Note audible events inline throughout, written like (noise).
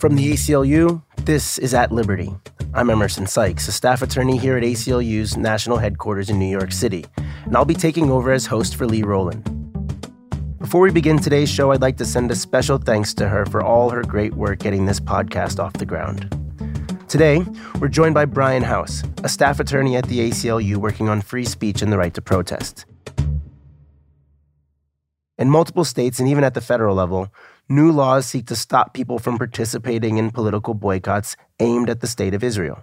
From the ACLU, this is At Liberty. I'm Emerson Sykes, a staff attorney here at ACLU's national headquarters in New York City, and I'll be taking over as host for Lee Rowland. Before we begin today's show, I'd like to send a special thanks to her for all her great work getting this podcast off the ground. Today, we're joined by Brian Hauss, a staff attorney at the ACLU working on free speech and the right to protest. In multiple states and even at the federal level, new laws seek to stop people from participating in political boycotts aimed at the state of Israel.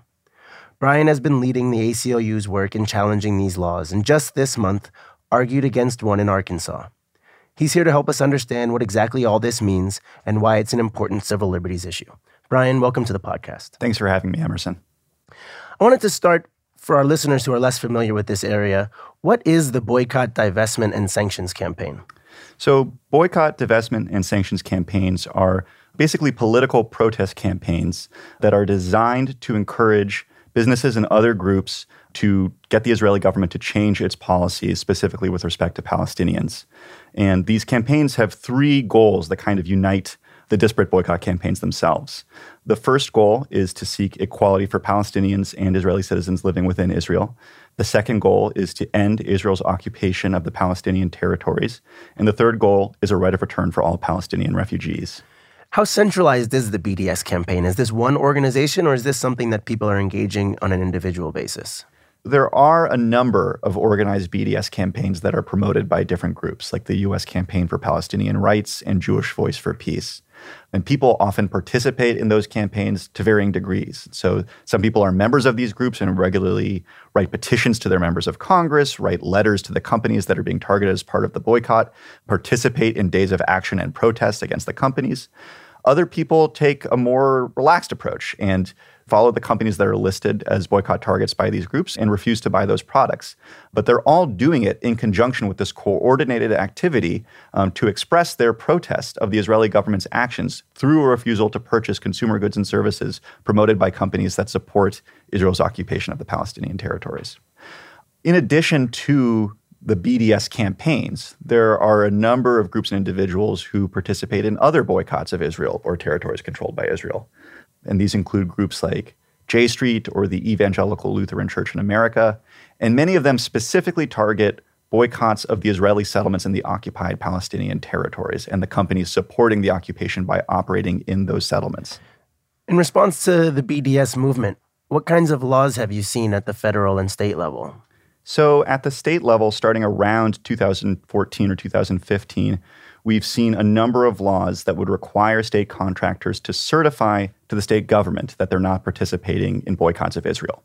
Brian has been leading the ACLU's work in challenging these laws, and just this month argued against one in Arkansas. He's here to help us understand what exactly all this means and why it's an important civil liberties issue. Brian, welcome to the podcast. Thanks for having me, Emerson. I wanted to start for our listeners who are less familiar with this area. What is the Boycott, Divestment, and Sanctions Campaign? So, boycott, divestment, and sanctions campaigns are basically political protest campaigns that are designed to encourage businesses and other groups to get the Israeli government to change its policies, specifically with respect to Palestinians. And these campaigns have three goals that kind of unite the disparate boycott campaigns themselves. The first goal is to seek equality for Palestinians and Israeli citizens living within Israel. The second goal is to end Israel's occupation of the Palestinian territories. And the third goal is a right of return for all Palestinian refugees. How centralized is the BDS campaign? Is this one organization or is this something that people are engaging on an individual basis? There are a number of organized BDS campaigns that are promoted by different groups, like the U.S. Campaign for Palestinian Rights and Jewish Voice for Peace. And people often participate in those campaigns to varying degrees. So some people are members of these groups and regularly write petitions to their members of Congress, write letters to the companies that are being targeted as part of the boycott, participate in days of action and protest against the companies. Other people take a more relaxed approach and follow the companies that are listed as boycott targets by these groups and refuse to buy those products. But they're all doing it in conjunction with this coordinated activity um, to express their protest of the Israeli government's actions through a refusal to purchase consumer goods and services promoted by companies that support Israel's occupation of the Palestinian territories. In addition to the BDS campaigns, there are a number of groups and individuals who participate in other boycotts of Israel or territories controlled by Israel. And these include groups like J Street or the Evangelical Lutheran Church in America. And many of them specifically target boycotts of the Israeli settlements in the occupied Palestinian territories and the companies supporting the occupation by operating in those settlements. In response to the BDS movement, what kinds of laws have you seen at the federal and state level? So, at the state level, starting around 2014 or 2015, we've seen a number of laws that would require state contractors to certify to the state government that they're not participating in boycotts of Israel.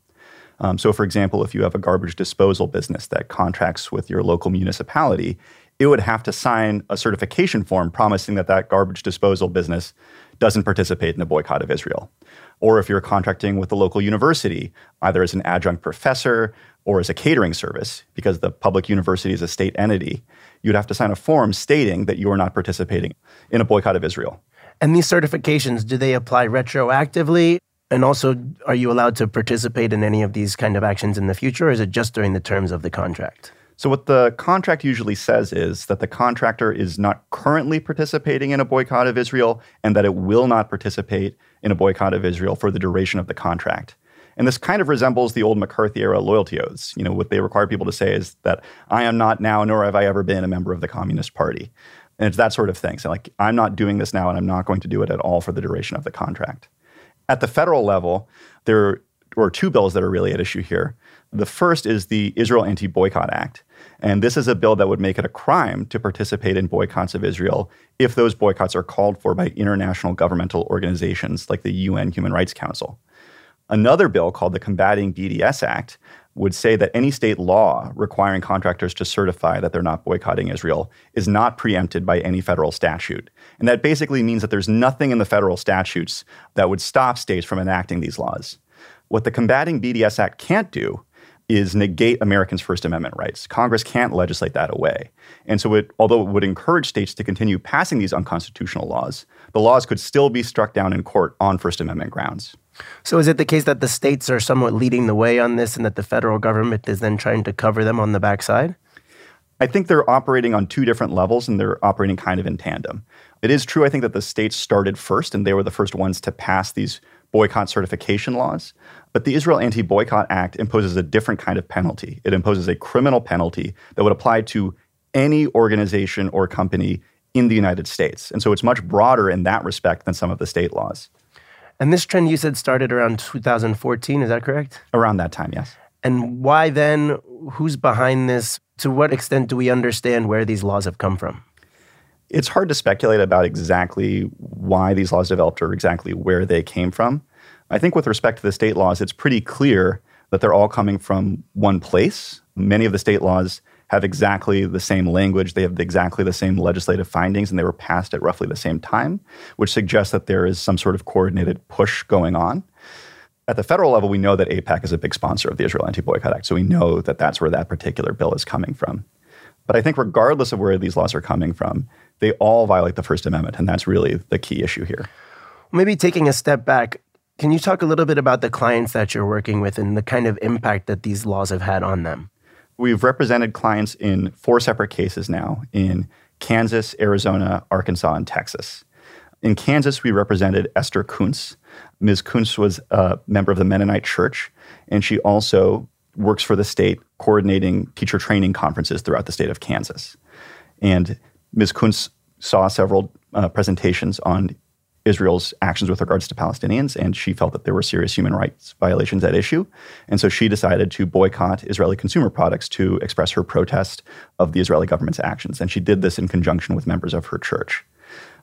Um, so, for example, if you have a garbage disposal business that contracts with your local municipality, it would have to sign a certification form promising that that garbage disposal business doesn't participate in a boycott of Israel. Or if you're contracting with the local university, either as an adjunct professor or as a catering service, because the public university is a state entity, you'd have to sign a form stating that you are not participating in a boycott of Israel. And these certifications, do they apply retroactively? And also, are you allowed to participate in any of these kind of actions in the future, or is it just during the terms of the contract? So, what the contract usually says is that the contractor is not currently participating in a boycott of Israel and that it will not participate in a boycott of Israel for the duration of the contract. And this kind of resembles the old McCarthy era loyalty oaths. You know, what they require people to say is that I am not now, nor have I ever been a member of the Communist Party. And it's that sort of thing. So, like, I'm not doing this now, and I'm not going to do it at all for the duration of the contract. At the federal level, there are two bills that are really at issue here. The first is the Israel Anti Boycott Act. And this is a bill that would make it a crime to participate in boycotts of Israel if those boycotts are called for by international governmental organizations like the UN Human Rights Council. Another bill called the Combating BDS Act would say that any state law requiring contractors to certify that they're not boycotting Israel is not preempted by any federal statute. And that basically means that there's nothing in the federal statutes that would stop states from enacting these laws. What the Combating BDS Act can't do is negate Americans' First Amendment rights. Congress can't legislate that away. And so, it, although it would encourage states to continue passing these unconstitutional laws, the laws could still be struck down in court on First Amendment grounds. So, is it the case that the states are somewhat leading the way on this and that the federal government is then trying to cover them on the backside? I think they're operating on two different levels and they're operating kind of in tandem. It is true, I think, that the states started first and they were the first ones to pass these boycott certification laws. But the Israel Anti Boycott Act imposes a different kind of penalty. It imposes a criminal penalty that would apply to any organization or company in the United States. And so it's much broader in that respect than some of the state laws. And this trend you said started around 2014, is that correct? Around that time, yes. And why then? Who's behind this? To what extent do we understand where these laws have come from? It's hard to speculate about exactly why these laws developed or exactly where they came from. I think with respect to the state laws, it's pretty clear that they're all coming from one place. Many of the state laws have exactly the same language, they have exactly the same legislative findings, and they were passed at roughly the same time, which suggests that there is some sort of coordinated push going on. At the federal level, we know that AIPAC is a big sponsor of the Israel Anti Boycott Act, so we know that that's where that particular bill is coming from. But I think, regardless of where these laws are coming from, they all violate the First Amendment, and that's really the key issue here. Maybe taking a step back, can you talk a little bit about the clients that you're working with and the kind of impact that these laws have had on them? We've represented clients in four separate cases now in Kansas, Arizona, Arkansas, and Texas. In Kansas, we represented Esther Koontz. Ms. Koontz was a member of the Mennonite Church, and she also works for the state coordinating teacher training conferences throughout the state of Kansas. And Ms. Koontz saw several uh, presentations on Israel's actions with regards to Palestinians, and she felt that there were serious human rights violations at issue. And so she decided to boycott Israeli consumer products to express her protest of the Israeli government's actions. And she did this in conjunction with members of her church.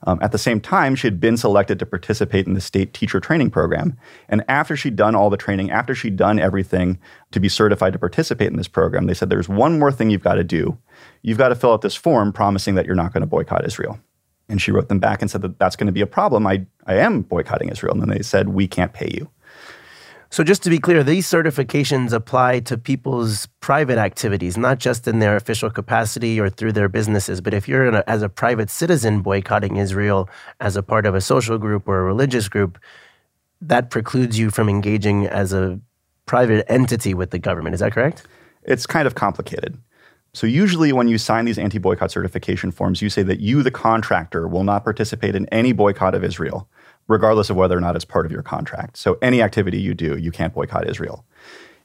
Um, at the same time, she had been selected to participate in the state teacher training program. And after she'd done all the training, after she'd done everything to be certified to participate in this program, they said, There's one more thing you've got to do. You've got to fill out this form promising that you're not going to boycott Israel. And she wrote them back and said that that's going to be a problem. I, I am boycotting Israel. And then they said, we can't pay you. So, just to be clear, these certifications apply to people's private activities, not just in their official capacity or through their businesses. But if you're, a, as a private citizen, boycotting Israel as a part of a social group or a religious group, that precludes you from engaging as a private entity with the government. Is that correct? It's kind of complicated. So, usually, when you sign these anti boycott certification forms, you say that you, the contractor, will not participate in any boycott of Israel, regardless of whether or not it's part of your contract. So, any activity you do, you can't boycott Israel.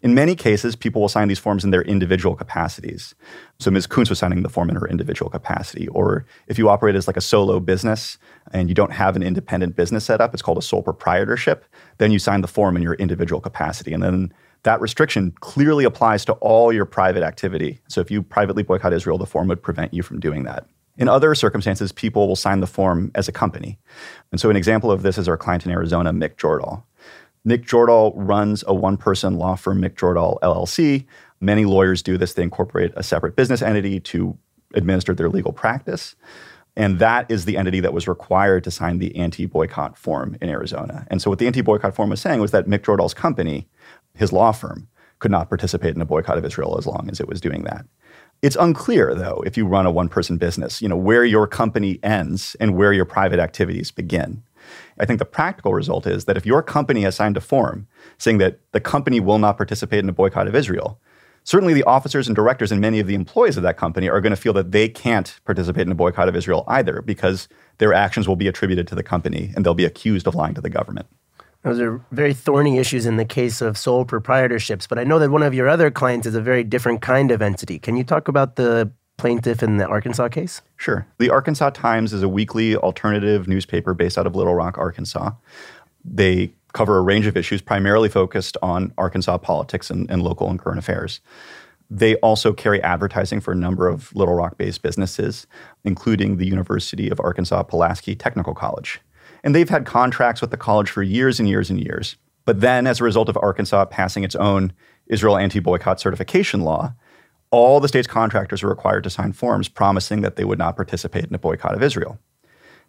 In many cases, people will sign these forms in their individual capacities. So, Ms. Koontz was signing the form in her individual capacity. Or if you operate as like a solo business and you don't have an independent business set up, it's called a sole proprietorship, then you sign the form in your individual capacity. And then that restriction clearly applies to all your private activity. So if you privately boycott Israel, the form would prevent you from doing that. In other circumstances, people will sign the form as a company. And so an example of this is our client in Arizona, Mik Jordahl. Mik Jordahl runs a one person law firm, Mik Jordahl LLC. Many lawyers do this, they incorporate a separate business entity to administer their legal practice. And that is the entity that was required to sign the anti boycott form in Arizona. And so, what the anti boycott form was saying was that Mik Jordahl's company his law firm could not participate in a boycott of Israel as long as it was doing that. It's unclear, though, if you run a one person business, you know, where your company ends and where your private activities begin. I think the practical result is that if your company has signed a form saying that the company will not participate in a boycott of Israel, certainly the officers and directors and many of the employees of that company are going to feel that they can't participate in a boycott of Israel either because their actions will be attributed to the company and they'll be accused of lying to the government. Those are very thorny issues in the case of sole proprietorships. But I know that one of your other clients is a very different kind of entity. Can you talk about the plaintiff in the Arkansas case? Sure. The Arkansas Times is a weekly alternative newspaper based out of Little Rock, Arkansas. They cover a range of issues, primarily focused on Arkansas politics and, and local and current affairs. They also carry advertising for a number of Little Rock based businesses, including the University of Arkansas Pulaski Technical College. And they've had contracts with the college for years and years and years. But then, as a result of Arkansas passing its own Israel anti boycott certification law, all the state's contractors are required to sign forms promising that they would not participate in a boycott of Israel.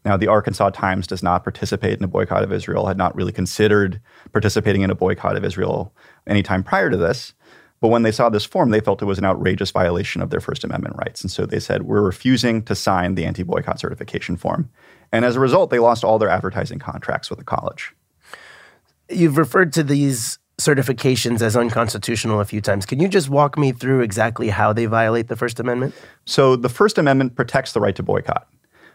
Now, the Arkansas Times does not participate in a boycott of Israel, had not really considered participating in a boycott of Israel anytime prior to this. But when they saw this form, they felt it was an outrageous violation of their First Amendment rights. And so they said, We're refusing to sign the anti boycott certification form. And as a result, they lost all their advertising contracts with the college. You've referred to these certifications as unconstitutional a few times. Can you just walk me through exactly how they violate the First Amendment? So, the First Amendment protects the right to boycott.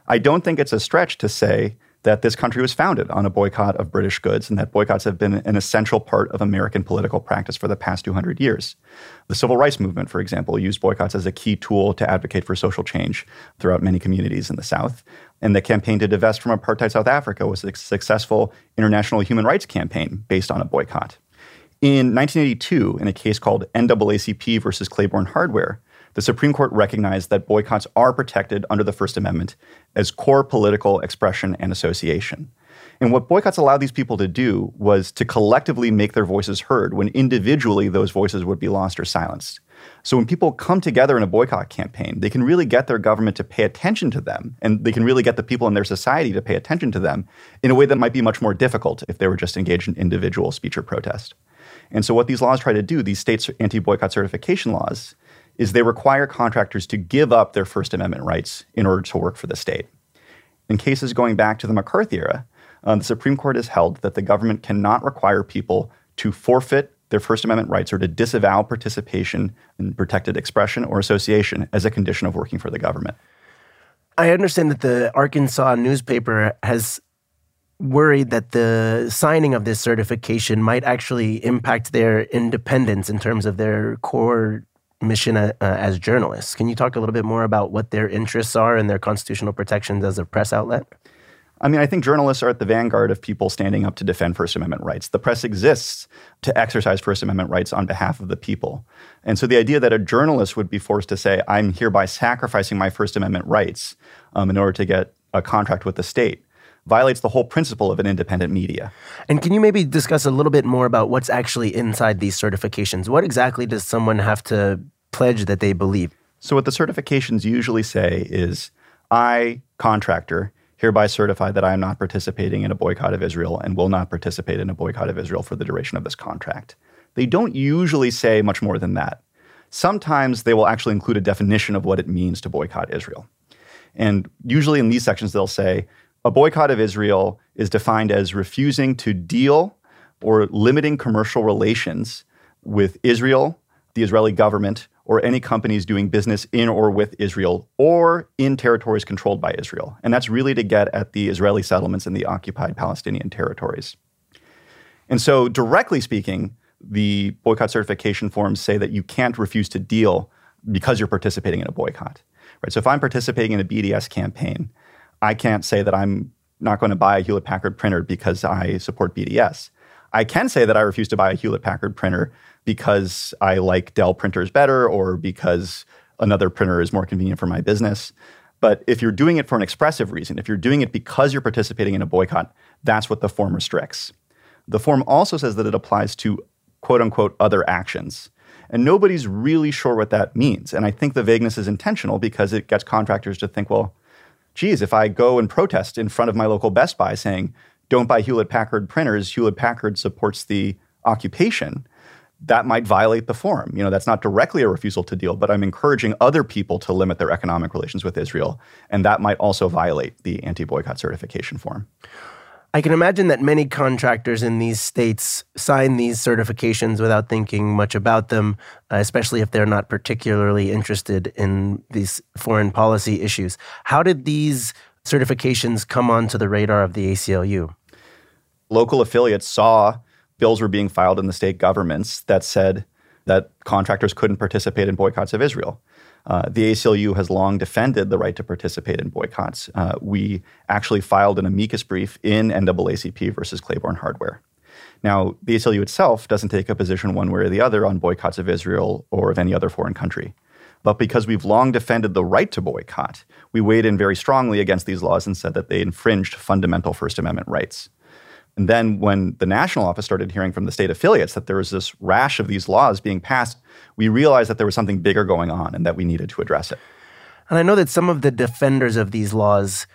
I don't think it's a stretch to say that this country was founded on a boycott of British goods and that boycotts have been an essential part of American political practice for the past 200 years. The civil rights movement, for example, used boycotts as a key tool to advocate for social change throughout many communities in the South. And the campaign to divest from apartheid South Africa was a successful international human rights campaign based on a boycott. In 1982, in a case called NAACP versus Claiborne Hardware, the Supreme Court recognized that boycotts are protected under the First Amendment as core political expression and association. And what boycotts allowed these people to do was to collectively make their voices heard when individually those voices would be lost or silenced. So when people come together in a boycott campaign, they can really get their government to pay attention to them, and they can really get the people in their society to pay attention to them in a way that might be much more difficult if they were just engaged in individual speech or protest. And so what these laws try to do, these states anti-boycott certification laws, is they require contractors to give up their First Amendment rights in order to work for the state. In cases going back to the McCarthy era, uh, the Supreme Court has held that the government cannot require people to forfeit their First Amendment rights or to disavow participation in protected expression or association as a condition of working for the government. I understand that the Arkansas newspaper has worried that the signing of this certification might actually impact their independence in terms of their core mission uh, uh, as journalists. Can you talk a little bit more about what their interests are and their constitutional protections as a press outlet? I mean, I think journalists are at the vanguard of people standing up to defend First Amendment rights. The press exists to exercise First Amendment rights on behalf of the people. And so the idea that a journalist would be forced to say, I'm hereby sacrificing my First Amendment rights um, in order to get a contract with the state violates the whole principle of an independent media. And can you maybe discuss a little bit more about what's actually inside these certifications? What exactly does someone have to pledge that they believe? So, what the certifications usually say is I, contractor, hereby certify that I am not participating in a boycott of Israel and will not participate in a boycott of Israel for the duration of this contract. They don't usually say much more than that. Sometimes they will actually include a definition of what it means to boycott Israel. And usually in these sections, they'll say a boycott of Israel is defined as refusing to deal or limiting commercial relations with Israel, the Israeli government, or any companies doing business in or with Israel or in territories controlled by Israel. And that's really to get at the Israeli settlements in the occupied Palestinian territories. And so, directly speaking, the boycott certification forms say that you can't refuse to deal because you're participating in a boycott. Right? So if I'm participating in a BDS campaign, I can't say that I'm not going to buy a Hewlett Packard printer because I support BDS. I can say that I refuse to buy a Hewlett Packard printer because I like Dell printers better or because another printer is more convenient for my business. But if you're doing it for an expressive reason, if you're doing it because you're participating in a boycott, that's what the form restricts. The form also says that it applies to quote unquote other actions. And nobody's really sure what that means. And I think the vagueness is intentional because it gets contractors to think, well, geez, if I go and protest in front of my local Best Buy saying, don't buy Hewlett Packard printers, Hewlett Packard supports the occupation, that might violate the form. You know, that's not directly a refusal to deal, but I'm encouraging other people to limit their economic relations with Israel, and that might also violate the anti-boycott certification form. I can imagine that many contractors in these states sign these certifications without thinking much about them, uh, especially if they're not particularly interested in these foreign policy issues. How did these certifications come onto the radar of the ACLU? Local affiliates saw bills were being filed in the state governments that said that contractors couldn't participate in boycotts of Israel. Uh, the ACLU has long defended the right to participate in boycotts. Uh, we actually filed an amicus brief in NAACP versus Claiborne Hardware. Now, the ACLU itself doesn't take a position one way or the other on boycotts of Israel or of any other foreign country. But because we've long defended the right to boycott, we weighed in very strongly against these laws and said that they infringed fundamental First Amendment rights. And then when the national office started hearing from the state affiliates that there was this rash of these laws being passed, we realized that there was something bigger going on and that we needed to address it. And I know that some of the defenders of these laws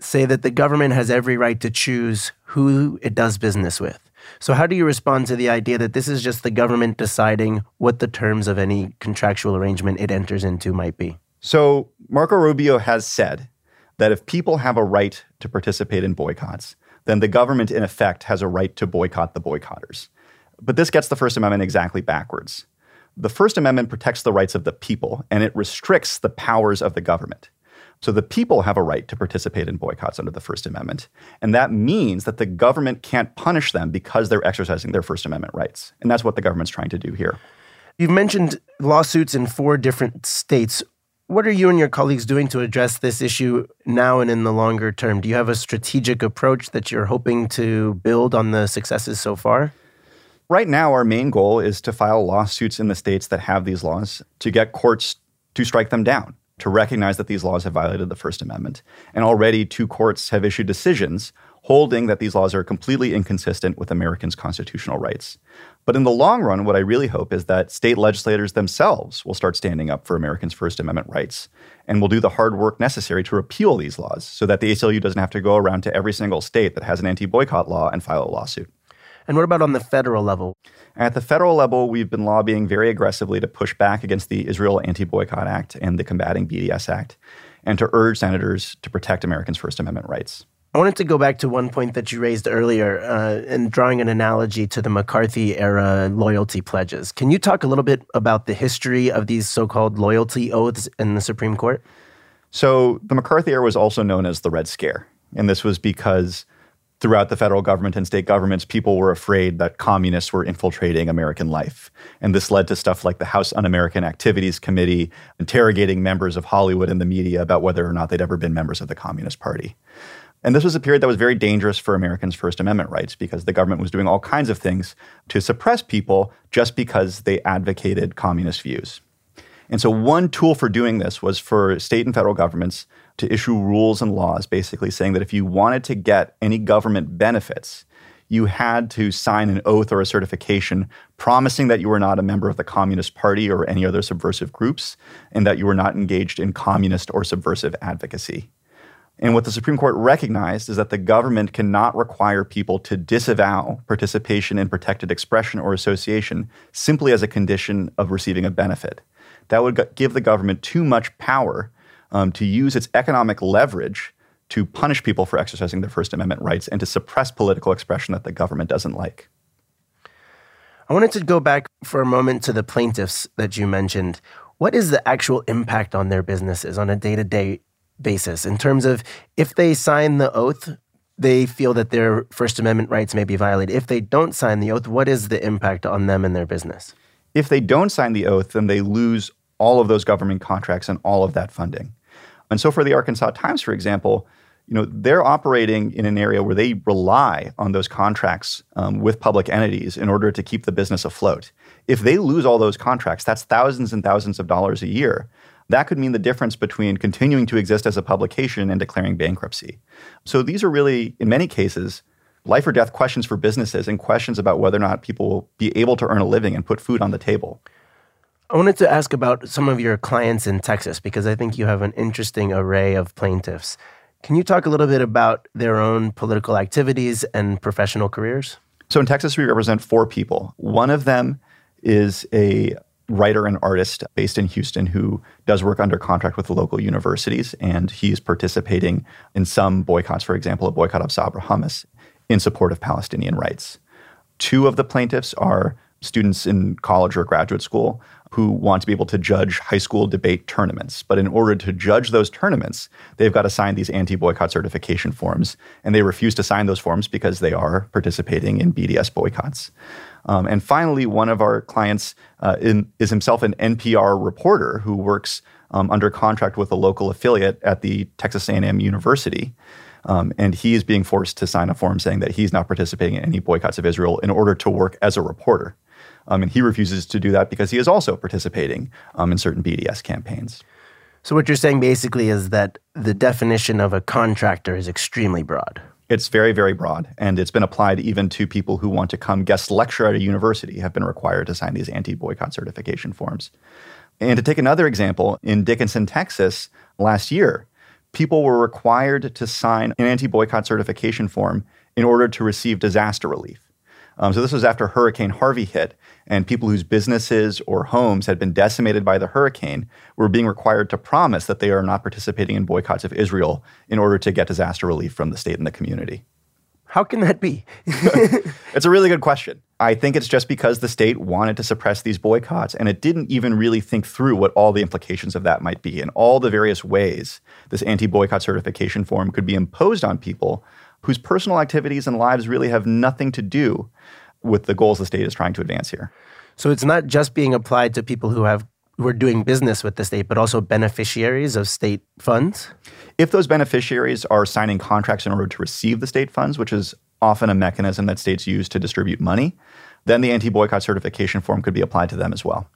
say that the government has every right to choose who it does business with. So, how do you respond to the idea that this is just the government deciding what the terms of any contractual arrangement it enters into might be? So, Marco Rubio has said that if people have a right to participate in boycotts, then the government, in effect, has a right to boycott the boycotters. But this gets the First Amendment exactly backwards. The First Amendment protects the rights of the people and it restricts the powers of the government. So the people have a right to participate in boycotts under the First Amendment. And that means that the government can't punish them because they're exercising their First Amendment rights. And that's what the government's trying to do here. You've mentioned lawsuits in four different states. What are you and your colleagues doing to address this issue now and in the longer term? Do you have a strategic approach that you're hoping to build on the successes so far? Right now, our main goal is to file lawsuits in the states that have these laws to get courts to strike them down, to recognize that these laws have violated the First Amendment. And already, two courts have issued decisions holding that these laws are completely inconsistent with Americans' constitutional rights. But in the long run, what I really hope is that state legislators themselves will start standing up for Americans' First Amendment rights and will do the hard work necessary to repeal these laws so that the ACLU doesn't have to go around to every single state that has an anti boycott law and file a lawsuit. And what about on the federal level? At the federal level, we've been lobbying very aggressively to push back against the Israel Anti Boycott Act and the Combating BDS Act, and to urge senators to protect Americans' First Amendment rights. I wanted to go back to one point that you raised earlier uh, and drawing an analogy to the McCarthy era loyalty pledges. Can you talk a little bit about the history of these so called loyalty oaths in the Supreme Court? So, the McCarthy era was also known as the Red Scare. And this was because throughout the federal government and state governments, people were afraid that communists were infiltrating American life. And this led to stuff like the House Un American Activities Committee interrogating members of Hollywood and the media about whether or not they'd ever been members of the Communist Party. And this was a period that was very dangerous for Americans' First Amendment rights because the government was doing all kinds of things to suppress people just because they advocated communist views. And so, one tool for doing this was for state and federal governments to issue rules and laws basically saying that if you wanted to get any government benefits, you had to sign an oath or a certification promising that you were not a member of the Communist Party or any other subversive groups and that you were not engaged in communist or subversive advocacy. And what the Supreme Court recognized is that the government cannot require people to disavow participation in protected expression or association simply as a condition of receiving a benefit. That would give the government too much power um, to use its economic leverage to punish people for exercising their First Amendment rights and to suppress political expression that the government doesn't like. I wanted to go back for a moment to the plaintiffs that you mentioned. What is the actual impact on their businesses on a day to day basis in terms of if they sign the oath, they feel that their First Amendment rights may be violated. If they don't sign the oath, what is the impact on them and their business? If they don't sign the oath, then they lose all of those government contracts and all of that funding. And so for the Arkansas Times, for example, you know, they're operating in an area where they rely on those contracts um, with public entities in order to keep the business afloat. If they lose all those contracts, that's thousands and thousands of dollars a year that could mean the difference between continuing to exist as a publication and declaring bankruptcy. So these are really, in many cases, life or death questions for businesses and questions about whether or not people will be able to earn a living and put food on the table. I wanted to ask about some of your clients in Texas because I think you have an interesting array of plaintiffs. Can you talk a little bit about their own political activities and professional careers? So in Texas, we represent four people. One of them is a writer and artist based in Houston who does work under contract with the local universities, and he's participating in some boycotts, for example, a boycott of Sabra Hummus in support of Palestinian rights. Two of the plaintiffs are students in college or graduate school who want to be able to judge high school debate tournaments. But in order to judge those tournaments, they've got to sign these anti boycott certification forms. And they refuse to sign those forms because they are participating in BDS boycotts. Um, and finally, one of our clients uh, in, is himself an NPR reporter who works um, under contract with a local affiliate at the Texas A&M University. Um, and he is being forced to sign a form saying that he's not participating in any boycotts of Israel in order to work as a reporter. Um, and he refuses to do that because he is also participating um, in certain BDS campaigns. So, what you're saying basically is that the definition of a contractor is extremely broad. It's very, very broad, and it's been applied even to people who want to come guest lecture at a university have been required to sign these anti-boycott certification forms. And to take another example, in Dickinson, Texas, last year, people were required to sign an anti-boycott certification form in order to receive disaster relief. Um, so this was after Hurricane Harvey hit, and people whose businesses or homes had been decimated by the hurricane were being required to promise that they are not participating in boycotts of Israel in order to get disaster relief from the state and the community. How can that be? (laughs) (laughs) it's a really good question. I think it's just because the state wanted to suppress these boycotts and it didn't even really think through what all the implications of that might be and all the various ways this anti boycott certification form could be imposed on people whose personal activities and lives really have nothing to do with the goals the state is trying to advance here. So it's not just being applied to people who have who are doing business with the state, but also beneficiaries of state funds? If those beneficiaries are signing contracts in order to receive the state funds, which is often a mechanism that states use to distribute money, then the anti boycott certification form could be applied to them as well.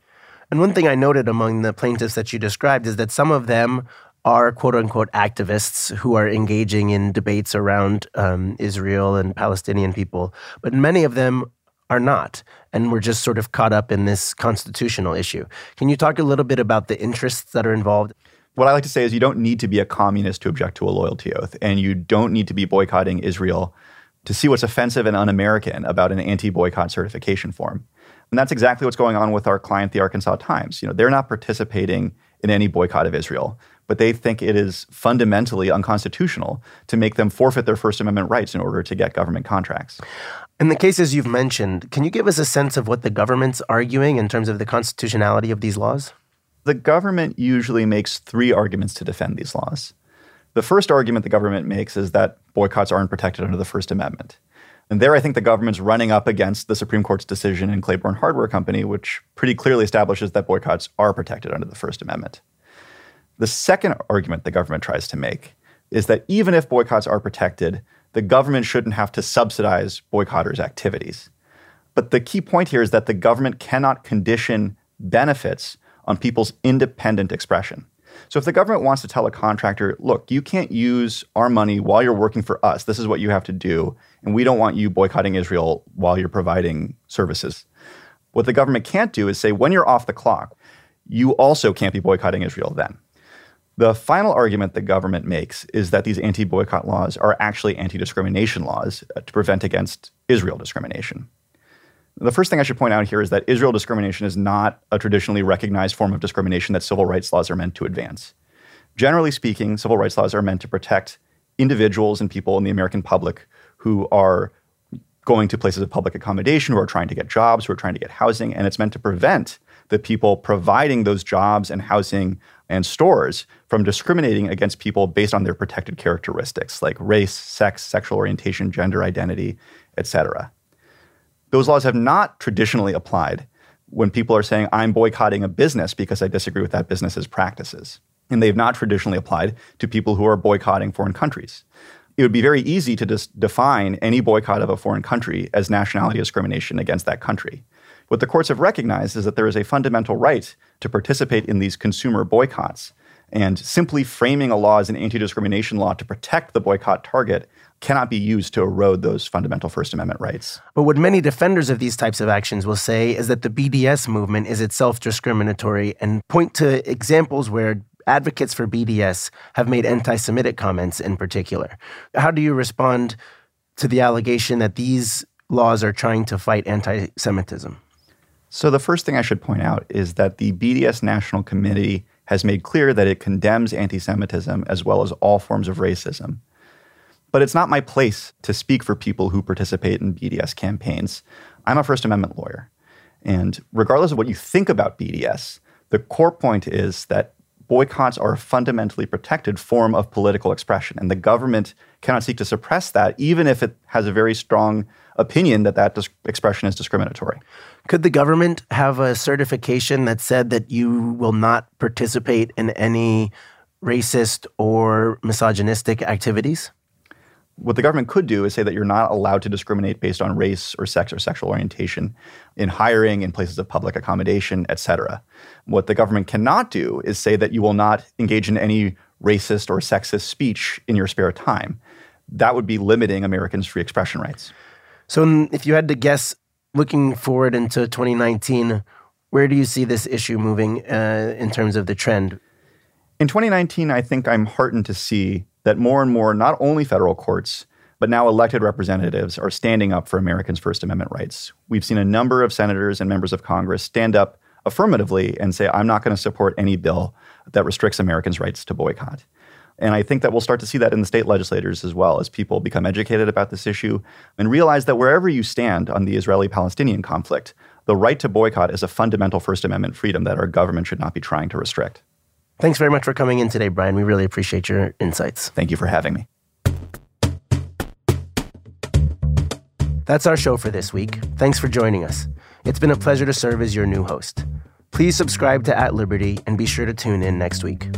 And one thing I noted among the plaintiffs that you described is that some of them are quote unquote activists who are engaging in debates around um, Israel and Palestinian people, but many of them are not. And we're just sort of caught up in this constitutional issue. Can you talk a little bit about the interests that are involved? What I like to say is you don't need to be a communist to object to a loyalty oath, and you don't need to be boycotting Israel to see what's offensive and un American about an anti boycott certification form. And that's exactly what's going on with our client, the Arkansas Times. You know, they're not participating in any boycott of Israel, but they think it is fundamentally unconstitutional to make them forfeit their First Amendment rights in order to get government contracts. In the cases you've mentioned, can you give us a sense of what the government's arguing in terms of the constitutionality of these laws? The government usually makes three arguments to defend these laws. The first argument the government makes is that boycotts aren't protected under the First Amendment. And there, I think the government's running up against the Supreme Court's decision in Claiborne Hardware Company, which pretty clearly establishes that boycotts are protected under the First Amendment. The second argument the government tries to make is that even if boycotts are protected, the government shouldn't have to subsidize boycotters' activities. But the key point here is that the government cannot condition benefits on people's independent expression. So if the government wants to tell a contractor, look, you can't use our money while you're working for us, this is what you have to do, and we don't want you boycotting Israel while you're providing services. What the government can't do is say, when you're off the clock, you also can't be boycotting Israel then. The final argument the government makes is that these anti boycott laws are actually anti discrimination laws uh, to prevent against Israel discrimination. The first thing I should point out here is that Israel discrimination is not a traditionally recognized form of discrimination that civil rights laws are meant to advance. Generally speaking, civil rights laws are meant to protect individuals and people in the American public who are going to places of public accommodation, who are trying to get jobs, who are trying to get housing, and it's meant to prevent the people providing those jobs and housing and stores from discriminating against people based on their protected characteristics like race, sex, sexual orientation, gender identity, etc. Those laws have not traditionally applied when people are saying, I'm boycotting a business because I disagree with that business's practices. And they've not traditionally applied to people who are boycotting foreign countries. It would be very easy to just define any boycott of a foreign country as nationality discrimination against that country. What the courts have recognized is that there is a fundamental right to participate in these consumer boycotts. And simply framing a law as an anti discrimination law to protect the boycott target cannot be used to erode those fundamental First Amendment rights. But what many defenders of these types of actions will say is that the BDS movement is itself discriminatory and point to examples where advocates for BDS have made anti Semitic comments in particular. How do you respond to the allegation that these laws are trying to fight anti Semitism? So, the first thing I should point out is that the BDS National Committee has made clear that it condemns anti Semitism as well as all forms of racism. But it's not my place to speak for people who participate in BDS campaigns. I'm a First Amendment lawyer. And regardless of what you think about BDS, the core point is that boycotts are a fundamentally protected form of political expression. And the government cannot seek to suppress that, even if it has a very strong opinion that that dis- expression is discriminatory. Could the government have a certification that said that you will not participate in any racist or misogynistic activities? What the government could do is say that you're not allowed to discriminate based on race or sex or sexual orientation in hiring, in places of public accommodation, et cetera. What the government cannot do is say that you will not engage in any racist or sexist speech in your spare time. That would be limiting Americans' free expression rights. So, if you had to guess, looking forward into 2019, where do you see this issue moving uh, in terms of the trend? In 2019, I think I'm heartened to see that more and more, not only federal courts, but now elected representatives are standing up for Americans' First Amendment rights. We've seen a number of senators and members of Congress stand up affirmatively and say, I'm not going to support any bill that restricts Americans' rights to boycott. And I think that we'll start to see that in the state legislators as well as people become educated about this issue and realize that wherever you stand on the Israeli Palestinian conflict, the right to boycott is a fundamental First Amendment freedom that our government should not be trying to restrict. Thanks very much for coming in today, Brian. We really appreciate your insights. Thank you for having me. That's our show for this week. Thanks for joining us. It's been a pleasure to serve as your new host. Please subscribe to At Liberty and be sure to tune in next week.